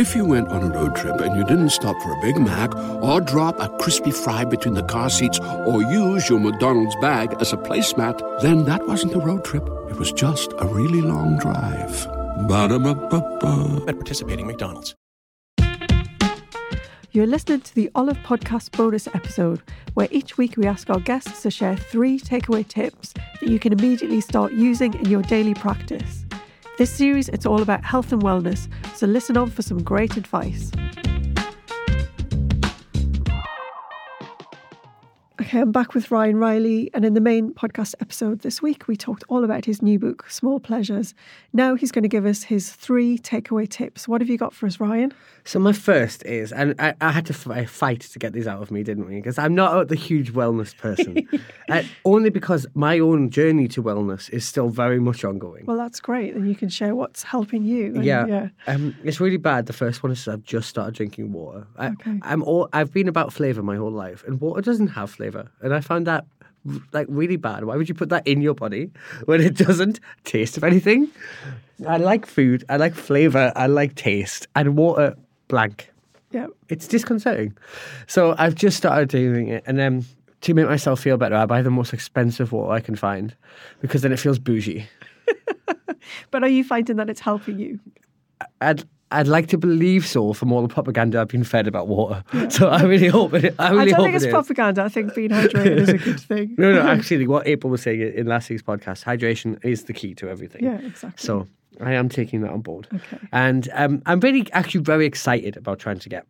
If you went on a road trip and you didn't stop for a Big Mac or drop a crispy fry between the car seats or use your McDonald's bag as a placemat, then that wasn't a road trip. It was just a really long drive. Ba-da-ba-ba-ba. At participating McDonald's. You're listening to the Olive Podcast bonus episode, where each week we ask our guests to share three takeaway tips that you can immediately start using in your daily practice. This series, it's all about health and wellness, so listen on for some great advice. I'm back with Ryan Riley, and in the main podcast episode this week, we talked all about his new book, Small Pleasures. Now he's going to give us his three takeaway tips. What have you got for us, Ryan? So my first is, and I, I had to f- fight to get these out of me, didn't we? Because I'm not the huge wellness person, uh, only because my own journey to wellness is still very much ongoing. Well, that's great. Then you can share what's helping you. and- yeah, yeah. Um, it's really bad. The first one is I've just started drinking water. I, Okay. I'm all I've been about flavor my whole life, and water doesn't have flavor, and I found that like really bad. Why would you put that in your body when it doesn't taste of anything? I like food. I like flavor. I like taste, and water blank. Yeah. It's disconcerting. So I've just started doing it, and then to make myself feel better, I buy the most expensive water I can find because then it feels bougie. But are you finding that it's helping you? I'd I'd like to believe so from all the propaganda I've been fed about water. So I really hope it. I I don't think it's it propaganda. I think being hydrated is a good thing. No, no, actually, what April was saying in last week's podcast, hydration is the key to everything. Yeah, exactly. So I am taking that on board. Okay. And um, I'm really, actually, very excited about trying to get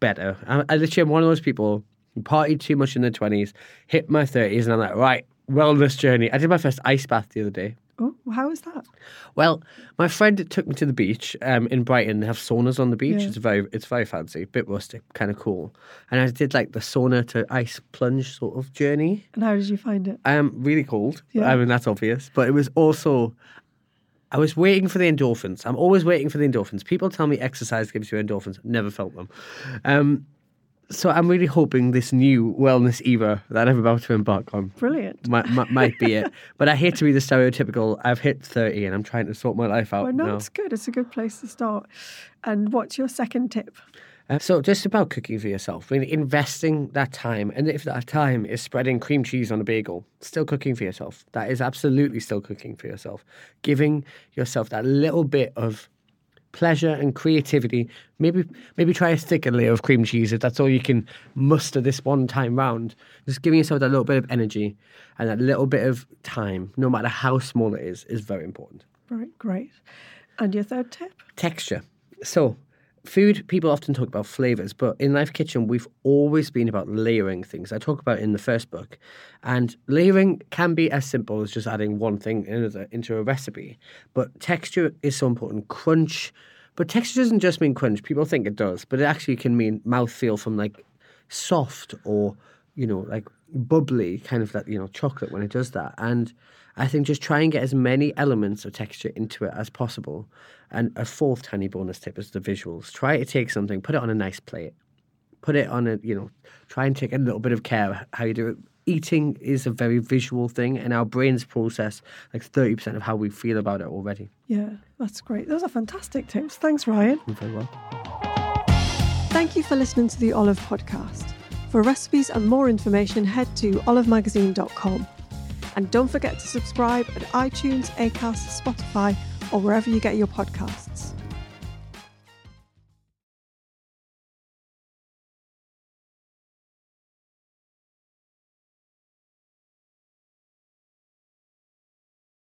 better. I, I literally am one of those people who partied too much in their 20s, hit my 30s, and I'm like, right, wellness journey. I did my first ice bath the other day. How is that? Well, my friend took me to the beach um, in Brighton. They have saunas on the beach. Yeah. It's very, it's very fancy, bit rustic, kind of cool. And I did like the sauna to ice plunge sort of journey. And how did you find it? I am really cold. Yeah. I mean, that's obvious. But it was also, I was waiting for the endorphins. I'm always waiting for the endorphins. People tell me exercise gives you endorphins. Never felt them. Um, so I'm really hoping this new wellness era that I'm about to embark on Brilliant. might, might, might be it. But I hate to be the stereotypical, I've hit 30 and I'm trying to sort my life out Well, no, now. it's good. It's a good place to start. And what's your second tip? Uh, so just about cooking for yourself, really investing that time, and if that time is spreading cream cheese on a bagel, still cooking for yourself. That is absolutely still cooking for yourself. Giving yourself that little bit of pleasure and creativity. Maybe maybe try a thicker layer of cream cheese if that's all you can muster this one time round. Just giving yourself that little bit of energy and that little bit of time, no matter how small it is, is very important Right, great. And your third tip? texture. So, food, people often talk about flavors, but in Life Kitchen, we've always been about layering things. I talk about it in the first book. And layering can be as simple as just adding one thing into into a recipe. But texture is so important. Crunch. But texture doesn't just mean crunch. People think it does, but it actually can mean mouthfeel from like soft or, you know, like bubbly, kind of that, you know, chocolate when it does that. And I think just try and get as many elements of texture into it as possible. And a fourth tiny bonus tip is the visuals. Try to take something, put it on a nice plate, put it on a, you know, try and take a little bit of care how you do it. Eating is a very visual thing, and our brains process like 30% of how we feel about it already. Yeah, that's great. Those are fantastic tips. Thanks, Ryan. You're very well. Thank you for listening to the Olive Podcast. For recipes and more information, head to olivemagazine.com. And don't forget to subscribe at iTunes, Acast, Spotify, or wherever you get your podcasts.